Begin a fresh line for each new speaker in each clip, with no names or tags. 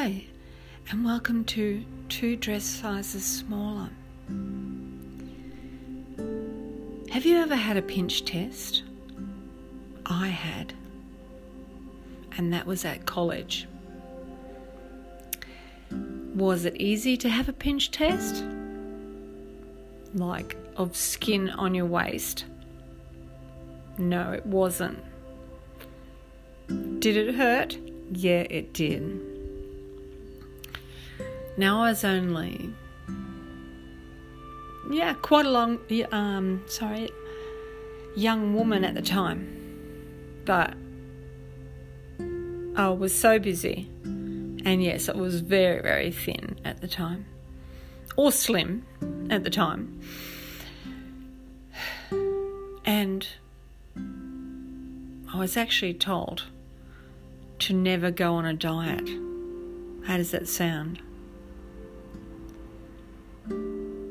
and welcome to two dress sizes smaller. Have you ever had a pinch test? I had, and that was at college. Was it easy to have a pinch test? Like of skin on your waist? No, it wasn't. Did it hurt? Yeah, it did. Now I was only, yeah, quite a long, um, sorry, young woman at the time, but I was so busy, and yes, I was very, very thin at the time, or slim at the time, and I was actually told to never go on a diet. How does that sound?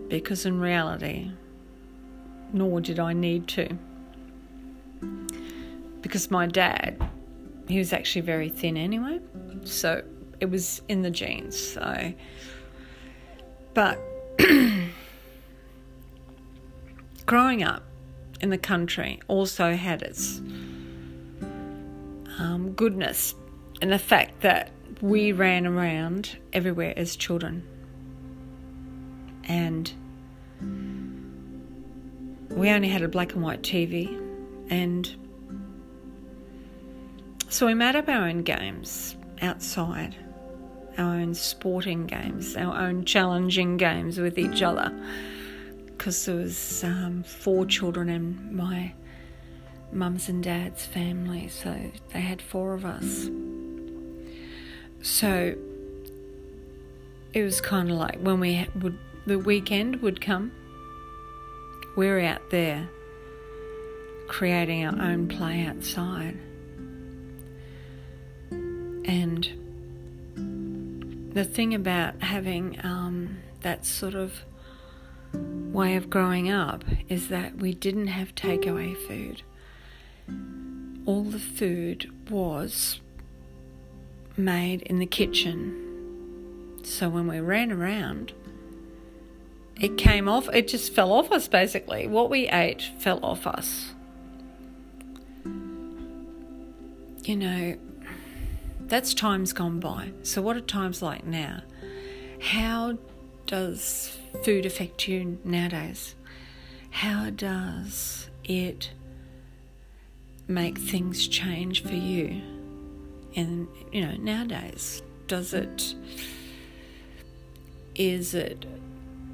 Because in reality, nor did I need to. Because my dad, he was actually very thin anyway, so it was in the genes. So, but growing up in the country also had its um, goodness in the fact that we ran around everywhere as children and we only had a black and white TV, and so we made up our own games outside, our own sporting games, our own challenging games with each other. Because there was um, four children in my mum's and dad's family, so they had four of us. So it was kind of like when we would the weekend would come, we're out there creating our own play outside. And the thing about having um, that sort of way of growing up is that we didn't have takeaway food. All the food was made in the kitchen. So when we ran around, it came off, it just fell off us basically. What we ate fell off us. You know, that's times gone by. So, what are times like now? How does food affect you nowadays? How does it make things change for you? And, you know, nowadays, does it, is it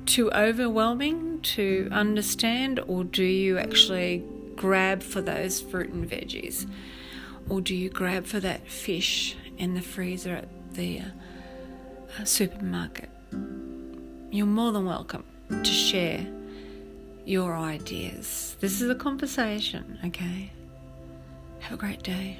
too overwhelming to understand, or do you actually grab for those fruit and veggies? Or do you grab for that fish in the freezer at the uh, supermarket? You're more than welcome to share your ideas. This is a conversation, okay? Have a great day.